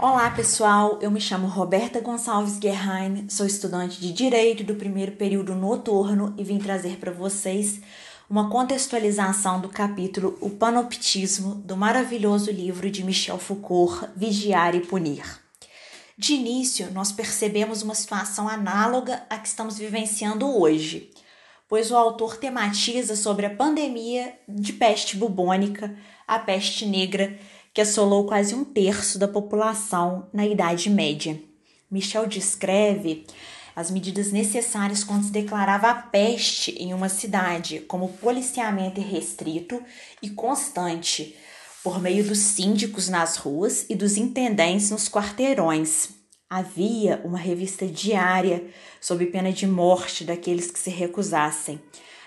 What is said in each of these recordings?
Olá pessoal, eu me chamo Roberta Gonçalves Guerrain, sou estudante de Direito do primeiro período noturno e vim trazer para vocês uma contextualização do capítulo O Panoptismo do maravilhoso livro de Michel Foucault, Vigiar e Punir. De início, nós percebemos uma situação análoga à que estamos vivenciando hoje, pois o autor tematiza sobre a pandemia de peste bubônica, a peste negra, que assolou quase um terço da população na Idade Média. Michel descreve as medidas necessárias quando se declarava a peste em uma cidade, como policiamento restrito e constante, por meio dos síndicos nas ruas e dos intendentes nos quarteirões. Havia uma revista diária, sob pena de morte daqueles que se recusassem,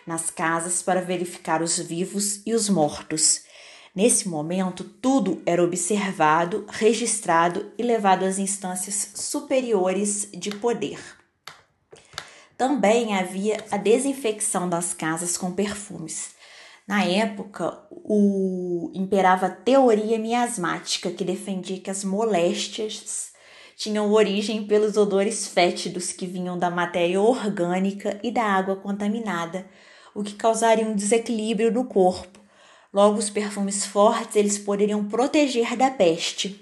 nas casas para verificar os vivos e os mortos. Nesse momento, tudo era observado, registrado e levado às instâncias superiores de poder. Também havia a desinfecção das casas com perfumes. Na época, o imperava a teoria miasmática que defendia que as moléstias tinham origem pelos odores fétidos que vinham da matéria orgânica e da água contaminada, o que causaria um desequilíbrio no corpo Logo, os perfumes fortes eles poderiam proteger da peste.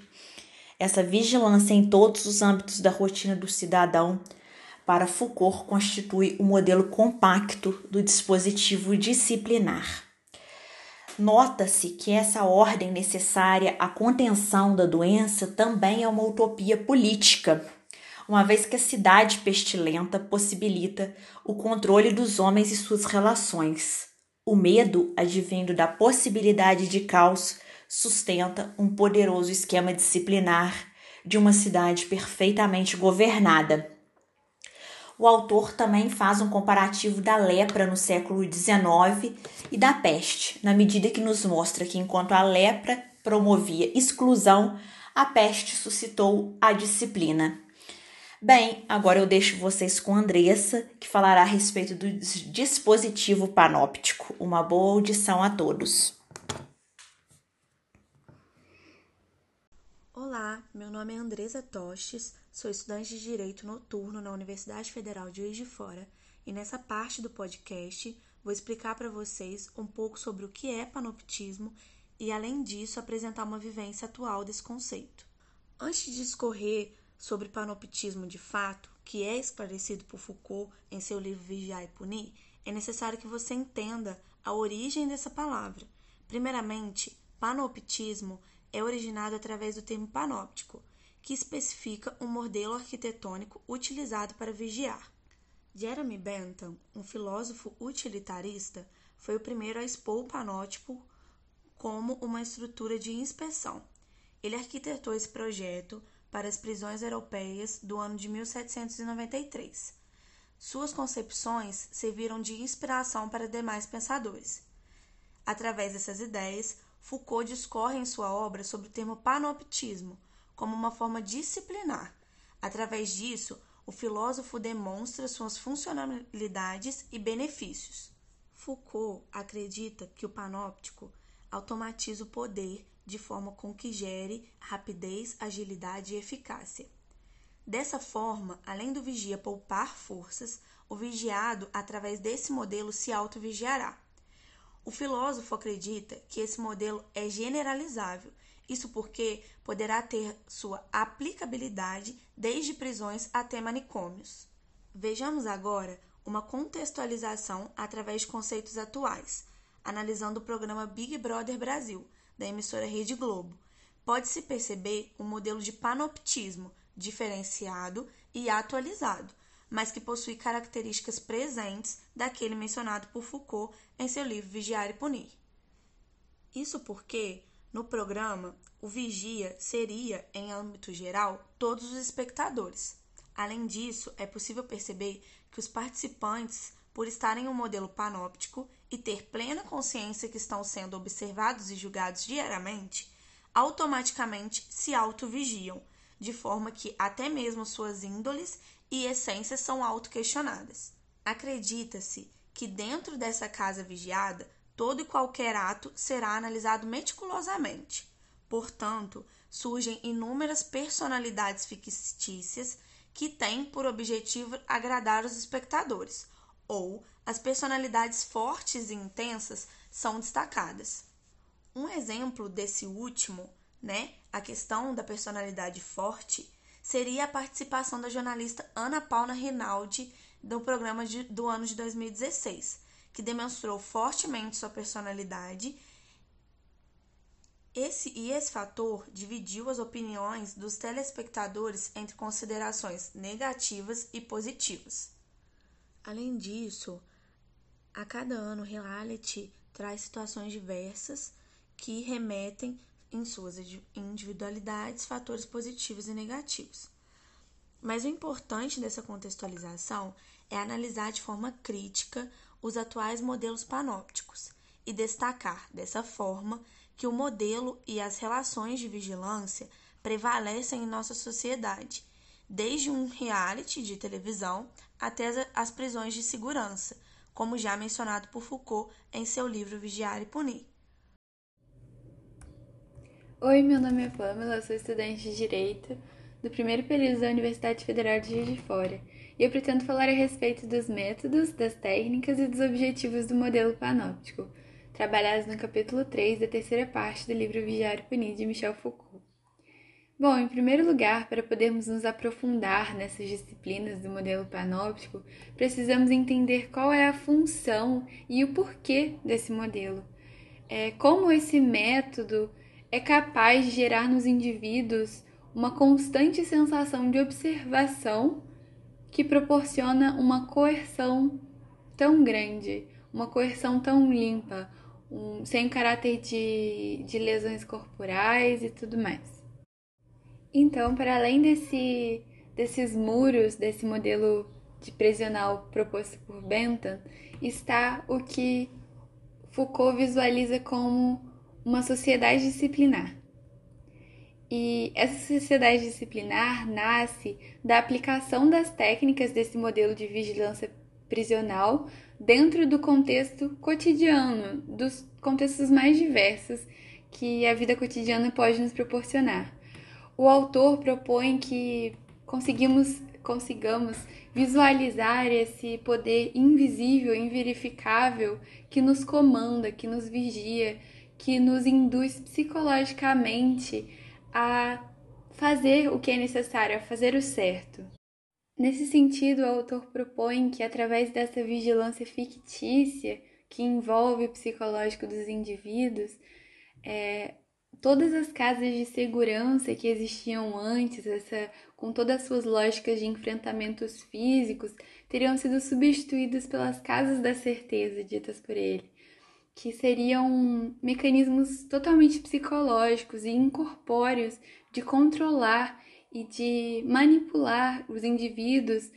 Essa vigilância em todos os âmbitos da rotina do cidadão para Foucault constitui o um modelo compacto do dispositivo disciplinar. Nota-se que essa ordem necessária à contenção da doença também é uma utopia política, uma vez que a cidade pestilenta possibilita o controle dos homens e suas relações. O medo, advindo da possibilidade de caos, sustenta um poderoso esquema disciplinar de uma cidade perfeitamente governada. O autor também faz um comparativo da lepra no século XIX e da peste, na medida que nos mostra que enquanto a lepra promovia exclusão, a peste suscitou a disciplina. Bem, agora eu deixo vocês com a Andressa, que falará a respeito do dispositivo panóptico. Uma boa audição a todos. Olá, meu nome é Andresa Tostes, sou estudante de Direito Noturno na Universidade Federal de Juiz de Fora e nessa parte do podcast vou explicar para vocês um pouco sobre o que é panoptismo e, além disso, apresentar uma vivência atual desse conceito. Antes de discorrer sobre panoptismo de fato, que é esclarecido por Foucault em seu livro Vigiar e Punir, é necessário que você entenda a origem dessa palavra. Primeiramente, panoptismo é originado através do termo panóptico, que especifica um modelo arquitetônico utilizado para vigiar. Jeremy Bentham, um filósofo utilitarista, foi o primeiro a expor o panótipo como uma estrutura de inspeção. Ele arquitetou esse projeto para as prisões europeias do ano de 1793. Suas concepções serviram de inspiração para demais pensadores. Através dessas ideias, Foucault discorre em sua obra sobre o termo panoptismo como uma forma disciplinar. Através disso, o filósofo demonstra suas funcionalidades e benefícios. Foucault acredita que o panóptico automatiza o poder de forma com que gere rapidez, agilidade e eficácia. Dessa forma, além do vigia poupar forças, o vigiado, através desse modelo, se autovigiará. O filósofo acredita que esse modelo é generalizável, isso porque poderá ter sua aplicabilidade desde prisões até manicômios. Vejamos agora uma contextualização através de conceitos atuais, analisando o programa Big Brother Brasil, da emissora Rede Globo, pode-se perceber um modelo de panoptismo diferenciado e atualizado, mas que possui características presentes daquele mencionado por Foucault em seu livro Vigiar e Punir. Isso porque, no programa, o vigia seria, em âmbito geral, todos os espectadores. Além disso, é possível perceber que os participantes por estarem em um modelo panóptico e ter plena consciência que estão sendo observados e julgados diariamente, automaticamente se autovigiam, de forma que até mesmo suas índoles e essências são autoquestionadas. Acredita-se que dentro dessa casa vigiada, todo e qualquer ato será analisado meticulosamente. Portanto, surgem inúmeras personalidades fictícias que têm por objetivo agradar os espectadores, ou as personalidades fortes e intensas são destacadas. Um exemplo desse último, né, a questão da personalidade forte, seria a participação da jornalista Ana Paula Rinaldi do programa de, do ano de 2016, que demonstrou fortemente sua personalidade esse, e esse fator dividiu as opiniões dos telespectadores entre considerações negativas e positivas. Além disso, a cada ano o reality traz situações diversas que remetem em suas individualidades fatores positivos e negativos. Mas o importante dessa contextualização é analisar de forma crítica os atuais modelos panópticos e destacar, dessa forma, que o modelo e as relações de vigilância prevalecem em nossa sociedade, desde um reality de televisão até as prisões de segurança, como já mencionado por Foucault em seu livro Vigiar e Punir. Oi, meu nome é Pamela, sou estudante de Direito do primeiro período da Universidade Federal de Juiz de Fora e eu pretendo falar a respeito dos métodos, das técnicas e dos objetivos do modelo panóptico, trabalhados no capítulo 3 da terceira parte do livro Vigiar e Punir de Michel Foucault. Bom, em primeiro lugar, para podermos nos aprofundar nessas disciplinas do modelo panóptico, precisamos entender qual é a função e o porquê desse modelo. É, como esse método é capaz de gerar nos indivíduos uma constante sensação de observação que proporciona uma coerção tão grande, uma coerção tão limpa, um, sem caráter de, de lesões corporais e tudo mais. Então, para além desse, desses muros, desse modelo de prisional proposto por Bentham, está o que Foucault visualiza como uma sociedade disciplinar. E essa sociedade disciplinar nasce da aplicação das técnicas desse modelo de vigilância prisional dentro do contexto cotidiano, dos contextos mais diversos que a vida cotidiana pode nos proporcionar. O autor propõe que conseguimos, consigamos visualizar esse poder invisível, inverificável que nos comanda, que nos vigia, que nos induz psicologicamente a fazer o que é necessário, a fazer o certo. Nesse sentido, o autor propõe que, através dessa vigilância fictícia que envolve o psicológico dos indivíduos, é, todas as casas de segurança que existiam antes, essa, com todas as suas lógicas de enfrentamentos físicos, teriam sido substituídas pelas casas da certeza ditas por ele, que seriam mecanismos totalmente psicológicos e incorpóreos de controlar e de manipular os indivíduos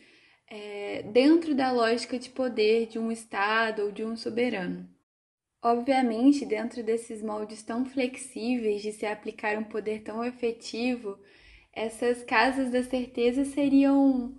é, dentro da lógica de poder de um Estado ou de um soberano. Obviamente, dentro desses moldes tão flexíveis de se aplicar um poder tão efetivo, essas casas da certeza seriam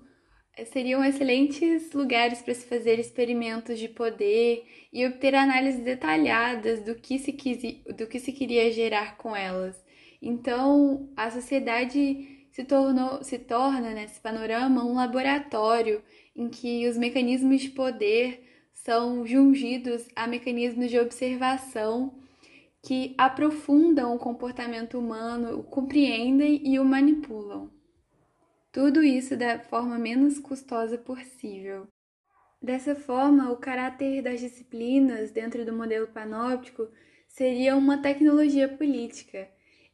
seriam excelentes lugares para se fazer experimentos de poder e obter análises detalhadas do que se, quis, do que se queria gerar com elas. Então, a sociedade se, tornou, se torna, nesse panorama, um laboratório em que os mecanismos de poder são jungidos a mecanismos de observação que aprofundam o comportamento humano, o compreendem e o manipulam. Tudo isso da forma menos custosa possível. Dessa forma, o caráter das disciplinas dentro do modelo panóptico seria uma tecnologia política.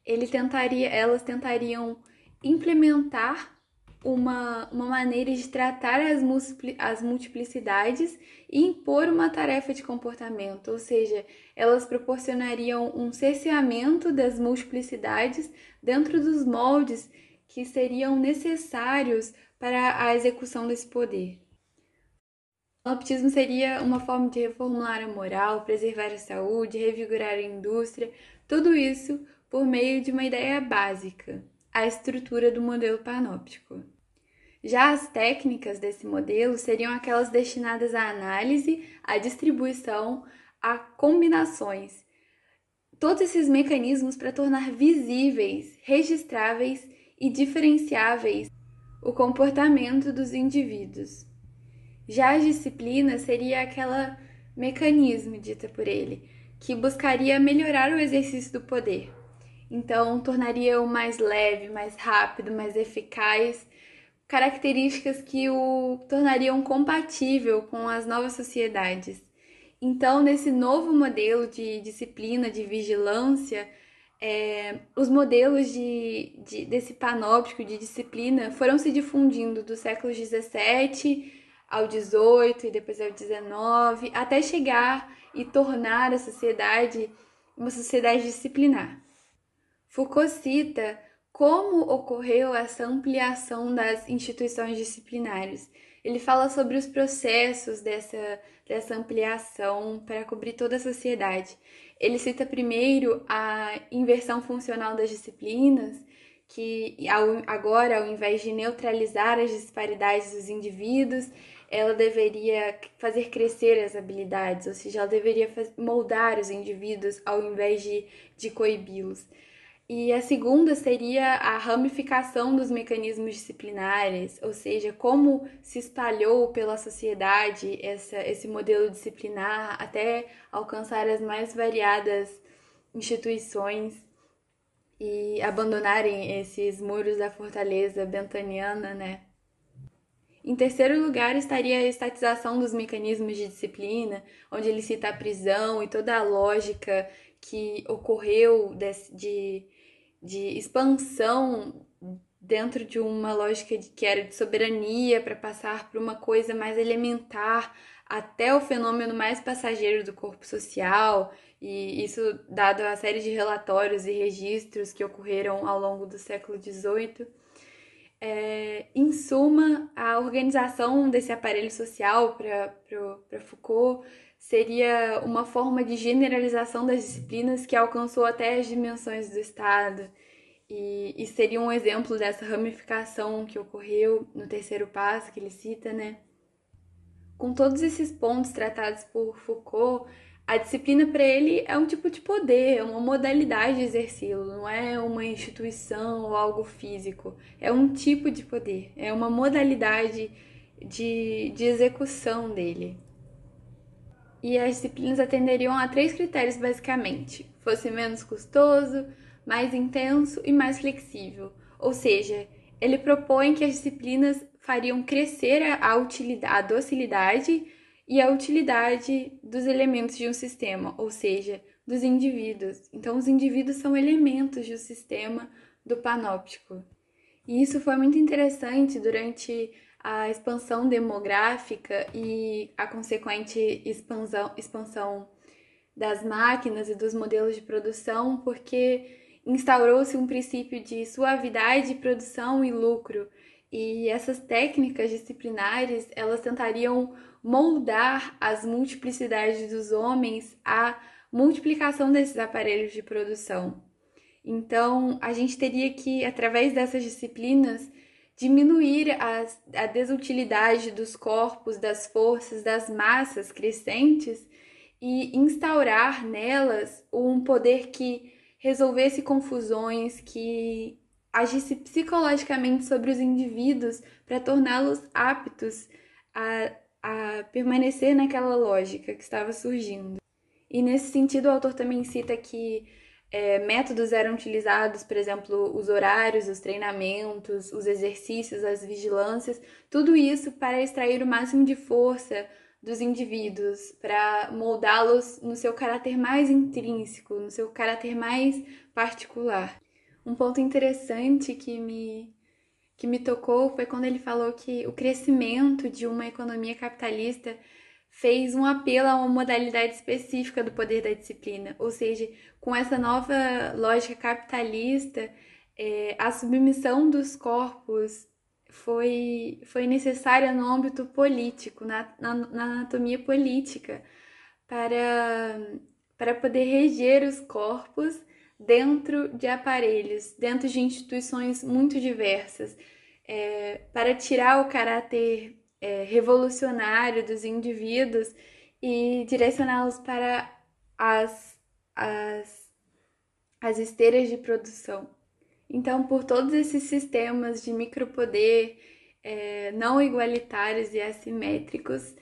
Ele tentaria, elas tentariam implementar uma, uma maneira de tratar as, as multiplicidades e impor uma tarefa de comportamento, ou seja, elas proporcionariam um cerceamento das multiplicidades dentro dos moldes que seriam necessários para a execução desse poder. O optismo seria uma forma de reformular a moral, preservar a saúde, revigorar a indústria, tudo isso por meio de uma ideia básica, a estrutura do modelo panóptico. Já as técnicas desse modelo seriam aquelas destinadas à análise, à distribuição, a combinações, todos esses mecanismos para tornar visíveis, registráveis e diferenciáveis o comportamento dos indivíduos. Já a disciplina seria aquela mecanismo dita por ele, que buscaria melhorar o exercício do poder. Então, tornaria-o mais leve, mais rápido, mais eficaz, características que o tornariam compatível com as novas sociedades. Então, nesse novo modelo de disciplina, de vigilância, é, os modelos de, de, desse panóptico de disciplina foram se difundindo do século XVII ao XVIII e depois ao XIX, até chegar e tornar a sociedade uma sociedade disciplinar. Foucault cita como ocorreu essa ampliação das instituições disciplinares. Ele fala sobre os processos dessa, dessa ampliação para cobrir toda a sociedade. Ele cita primeiro a inversão funcional das disciplinas, que agora, ao invés de neutralizar as disparidades dos indivíduos, ela deveria fazer crescer as habilidades, ou seja, ela deveria moldar os indivíduos ao invés de, de coibi-los. E a segunda seria a ramificação dos mecanismos disciplinares, ou seja, como se espalhou pela sociedade essa, esse modelo disciplinar até alcançar as mais variadas instituições e abandonarem esses muros da fortaleza bentaniana, né? Em terceiro lugar estaria a estatização dos mecanismos de disciplina, onde ele cita a prisão e toda a lógica que ocorreu de, de, de expansão dentro de uma lógica de, que era de soberania para passar para uma coisa mais elementar até o fenômeno mais passageiro do corpo social, e isso dado a série de relatórios e registros que ocorreram ao longo do século XVIII é, em suma, a organização desse aparelho social para Foucault seria uma forma de generalização das disciplinas que alcançou até as dimensões do Estado e, e seria um exemplo dessa ramificação que ocorreu no terceiro passo que ele cita, né? Com todos esses pontos tratados por Foucault, a disciplina para ele é um tipo de poder, é uma modalidade de exercê-lo, não é uma instituição ou algo físico. É um tipo de poder, é uma modalidade de, de execução dele. E as disciplinas atenderiam a três critérios basicamente: fosse menos custoso, mais intenso e mais flexível. Ou seja, ele propõe que as disciplinas fariam crescer a, utilidade, a docilidade e a utilidade dos elementos de um sistema, ou seja, dos indivíduos. Então, os indivíduos são elementos do sistema do panóptico. E isso foi muito interessante durante a expansão demográfica e a consequente expansão, expansão das máquinas e dos modelos de produção, porque instaurou-se um princípio de suavidade, produção e lucro. E essas técnicas disciplinares, elas tentariam moldar as multiplicidades dos homens à multiplicação desses aparelhos de produção. Então, a gente teria que, através dessas disciplinas, diminuir as, a desutilidade dos corpos, das forças, das massas crescentes e instaurar nelas um poder que resolvesse confusões, que agisse psicologicamente sobre os indivíduos para torná-los aptos a a permanecer naquela lógica que estava surgindo. E nesse sentido, o autor também cita que é, métodos eram utilizados, por exemplo, os horários, os treinamentos, os exercícios, as vigilâncias, tudo isso para extrair o máximo de força dos indivíduos, para moldá-los no seu caráter mais intrínseco, no seu caráter mais particular. Um ponto interessante que me que me tocou foi quando ele falou que o crescimento de uma economia capitalista fez um apelo a uma modalidade específica do poder da disciplina, ou seja, com essa nova lógica capitalista, é, a submissão dos corpos foi, foi necessária no âmbito político, na, na, na anatomia política, para, para poder reger os corpos dentro de aparelhos, dentro de instituições muito diversas, é, para tirar o caráter é, revolucionário dos indivíduos e direcioná-los para as, as as esteiras de produção. Então, por todos esses sistemas de micropoder é, não igualitários e assimétricos,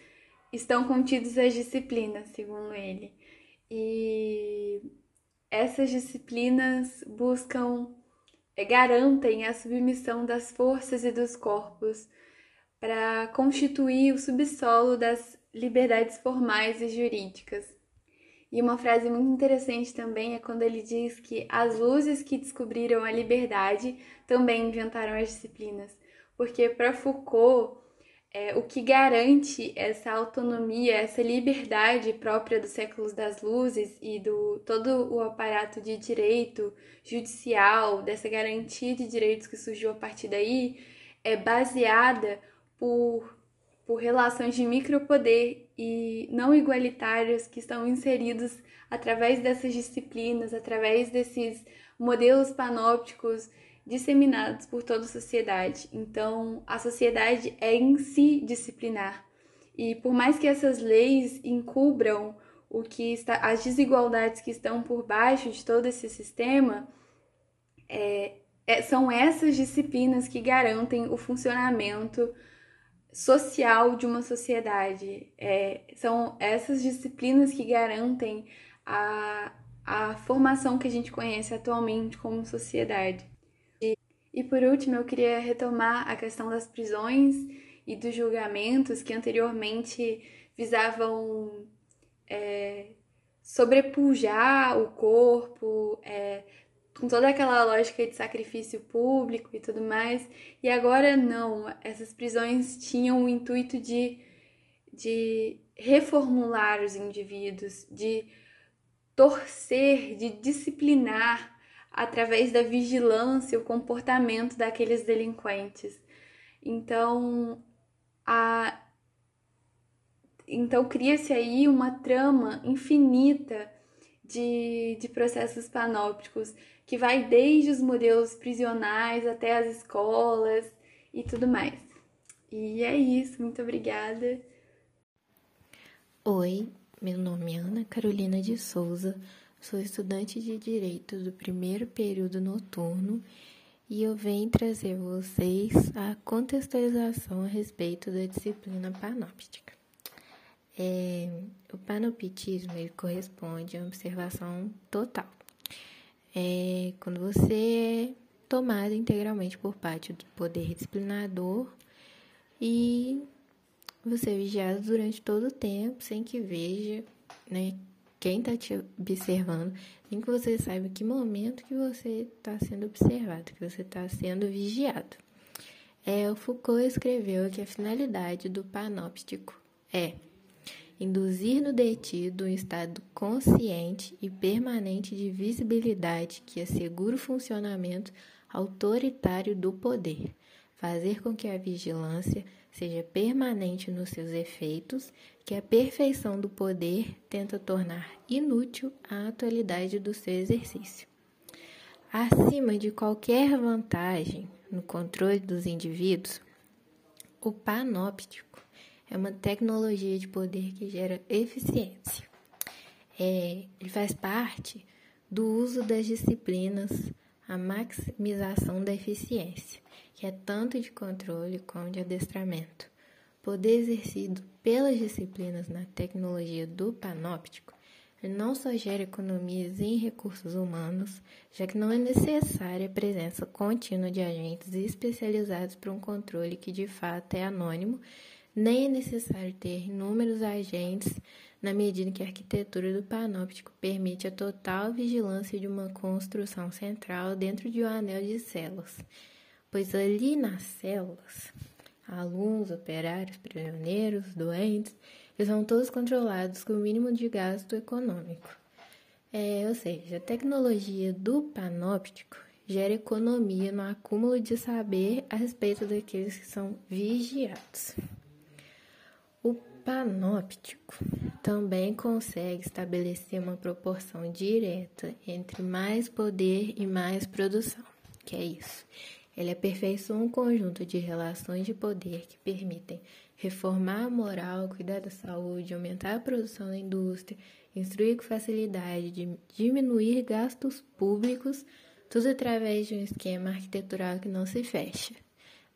estão contidos as disciplinas, segundo ele. E essas disciplinas buscam, é, garantem a submissão das forças e dos corpos para constituir o subsolo das liberdades formais e jurídicas. E uma frase muito interessante também é quando ele diz que as luzes que descobriram a liberdade também inventaram as disciplinas. Porque para Foucault, é, o que garante essa autonomia, essa liberdade própria dos séculos das luzes e do todo o aparato de direito judicial, dessa garantia de direitos que surgiu a partir daí, é baseada por por relações de micropoder e não igualitários que estão inseridos através dessas disciplinas, através desses modelos panópticos disseminados por toda a sociedade. Então, a sociedade é em si disciplinar. E por mais que essas leis encubram o que está, as desigualdades que estão por baixo de todo esse sistema, é, é, são essas disciplinas que garantem o funcionamento social de uma sociedade. É, são essas disciplinas que garantem a, a formação que a gente conhece atualmente como sociedade. E, e por último, eu queria retomar a questão das prisões e dos julgamentos que anteriormente visavam é, sobrepujar o corpo, é, com toda aquela lógica de sacrifício público e tudo mais. E agora não, essas prisões tinham o intuito de, de reformular os indivíduos, de torcer, de disciplinar através da vigilância o comportamento daqueles delinquentes. Então, a então cria-se aí uma trama infinita de, de processos panópticos que vai desde os modelos prisionais até as escolas e tudo mais. E é isso, muito obrigada. Oi, meu nome é Ana Carolina de Souza, sou estudante de Direito do primeiro período noturno e eu venho trazer a vocês a contextualização a respeito da disciplina panóptica. É, o panoptismo ele corresponde a uma observação total é quando você é tomado integralmente por parte do poder disciplinador e você é vigiado durante todo o tempo, sem que veja né, quem está te observando, nem que você saiba que momento que você está sendo observado, que você está sendo vigiado. É, o Foucault escreveu que a finalidade do panóptico é induzir no detido um estado consciente e permanente de visibilidade que assegure o funcionamento autoritário do poder, fazer com que a vigilância seja permanente nos seus efeitos, que a perfeição do poder tenta tornar inútil a atualidade do seu exercício. Acima de qualquer vantagem no controle dos indivíduos, o panóptico é uma tecnologia de poder que gera eficiência. É, ele faz parte do uso das disciplinas, a maximização da eficiência, que é tanto de controle como de adestramento. Poder exercido pelas disciplinas na tecnologia do panóptico não só gera economias em recursos humanos, já que não é necessária a presença contínua de agentes especializados para um controle que de fato é anônimo nem é necessário ter inúmeros agentes na medida que a arquitetura do panóptico permite a total vigilância de uma construção central dentro de um anel de células, pois ali nas células, alunos, operários, prisioneiros, doentes, eles são todos controlados com o mínimo de gasto econômico. É, ou seja, a tecnologia do panóptico gera economia no acúmulo de saber a respeito daqueles que são vigiados. Panóptico também consegue estabelecer uma proporção direta entre mais poder e mais produção. Que é isso? Ele aperfeiçoa um conjunto de relações de poder que permitem reformar a moral, cuidar da saúde, aumentar a produção da indústria, instruir com facilidade, diminuir gastos públicos, tudo através de um esquema arquitetural que não se fecha,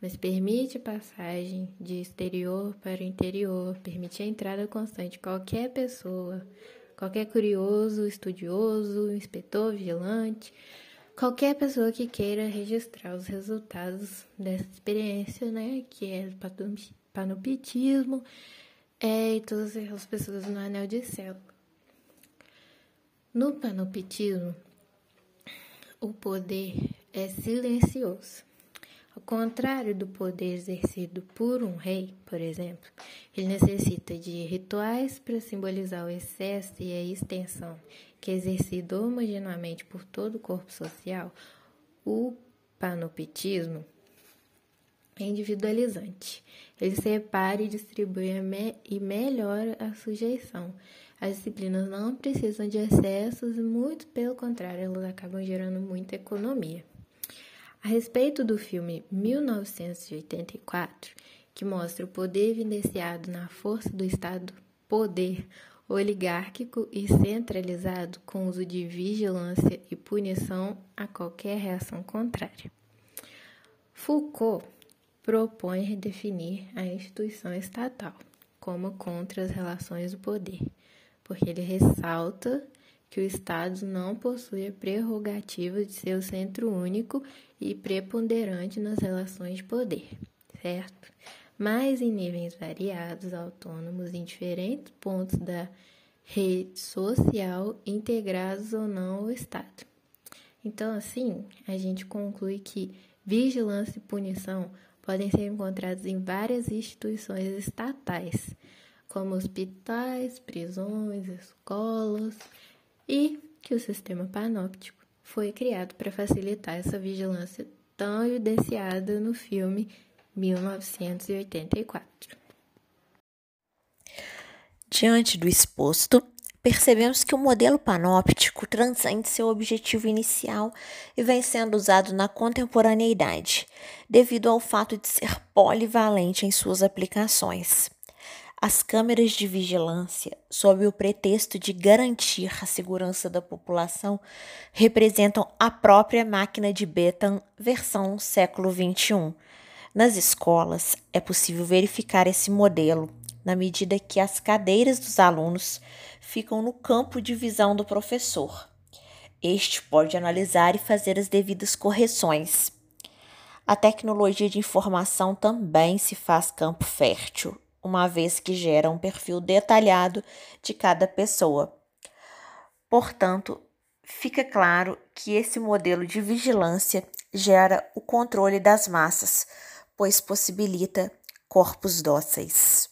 mas permite passagem de exterior para o interior, permite a entrada constante de qualquer pessoa, qualquer curioso, estudioso, inspetor, vigilante, qualquer pessoa que queira registrar os resultados dessa experiência, né, que é o panopitismo, é, e todas as pessoas no anel de céu. No panopitismo, o poder é silencioso. Ao contrário do poder exercido por um rei, por exemplo, ele necessita de rituais para simbolizar o excesso e a extensão que é exercido homogeneamente por todo o corpo social. O panopitismo é individualizante. Ele separa e distribui e melhora a sujeição. As disciplinas não precisam de excessos muito pelo contrário, elas acabam gerando muita economia. A respeito do filme 1984, que mostra o poder evidenciado na força do Estado poder oligárquico e centralizado com uso de vigilância e punição a qualquer reação contrária. Foucault propõe redefinir a instituição estatal como contra as relações do poder, porque ele ressalta que o Estado não possui a prerrogativa de ser o centro único e preponderante nas relações de poder, certo? Mas em níveis variados, autônomos, em diferentes pontos da rede social, integrados ou não ao Estado. Então, assim, a gente conclui que vigilância e punição podem ser encontrados em várias instituições estatais, como hospitais, prisões, escolas, e que o sistema panóptico foi criado para facilitar essa vigilância tão evidenciada no filme 1984. Diante do exposto, percebemos que o modelo panóptico transcende seu objetivo inicial e vem sendo usado na contemporaneidade, devido ao fato de ser polivalente em suas aplicações. As câmeras de vigilância, sob o pretexto de garantir a segurança da população, representam a própria máquina de Bethan versão século XXI. Nas escolas, é possível verificar esse modelo na medida que as cadeiras dos alunos ficam no campo de visão do professor. Este pode analisar e fazer as devidas correções. A tecnologia de informação também se faz campo fértil uma vez que gera um perfil detalhado de cada pessoa. Portanto, fica claro que esse modelo de vigilância gera o controle das massas, pois possibilita corpos dóceis.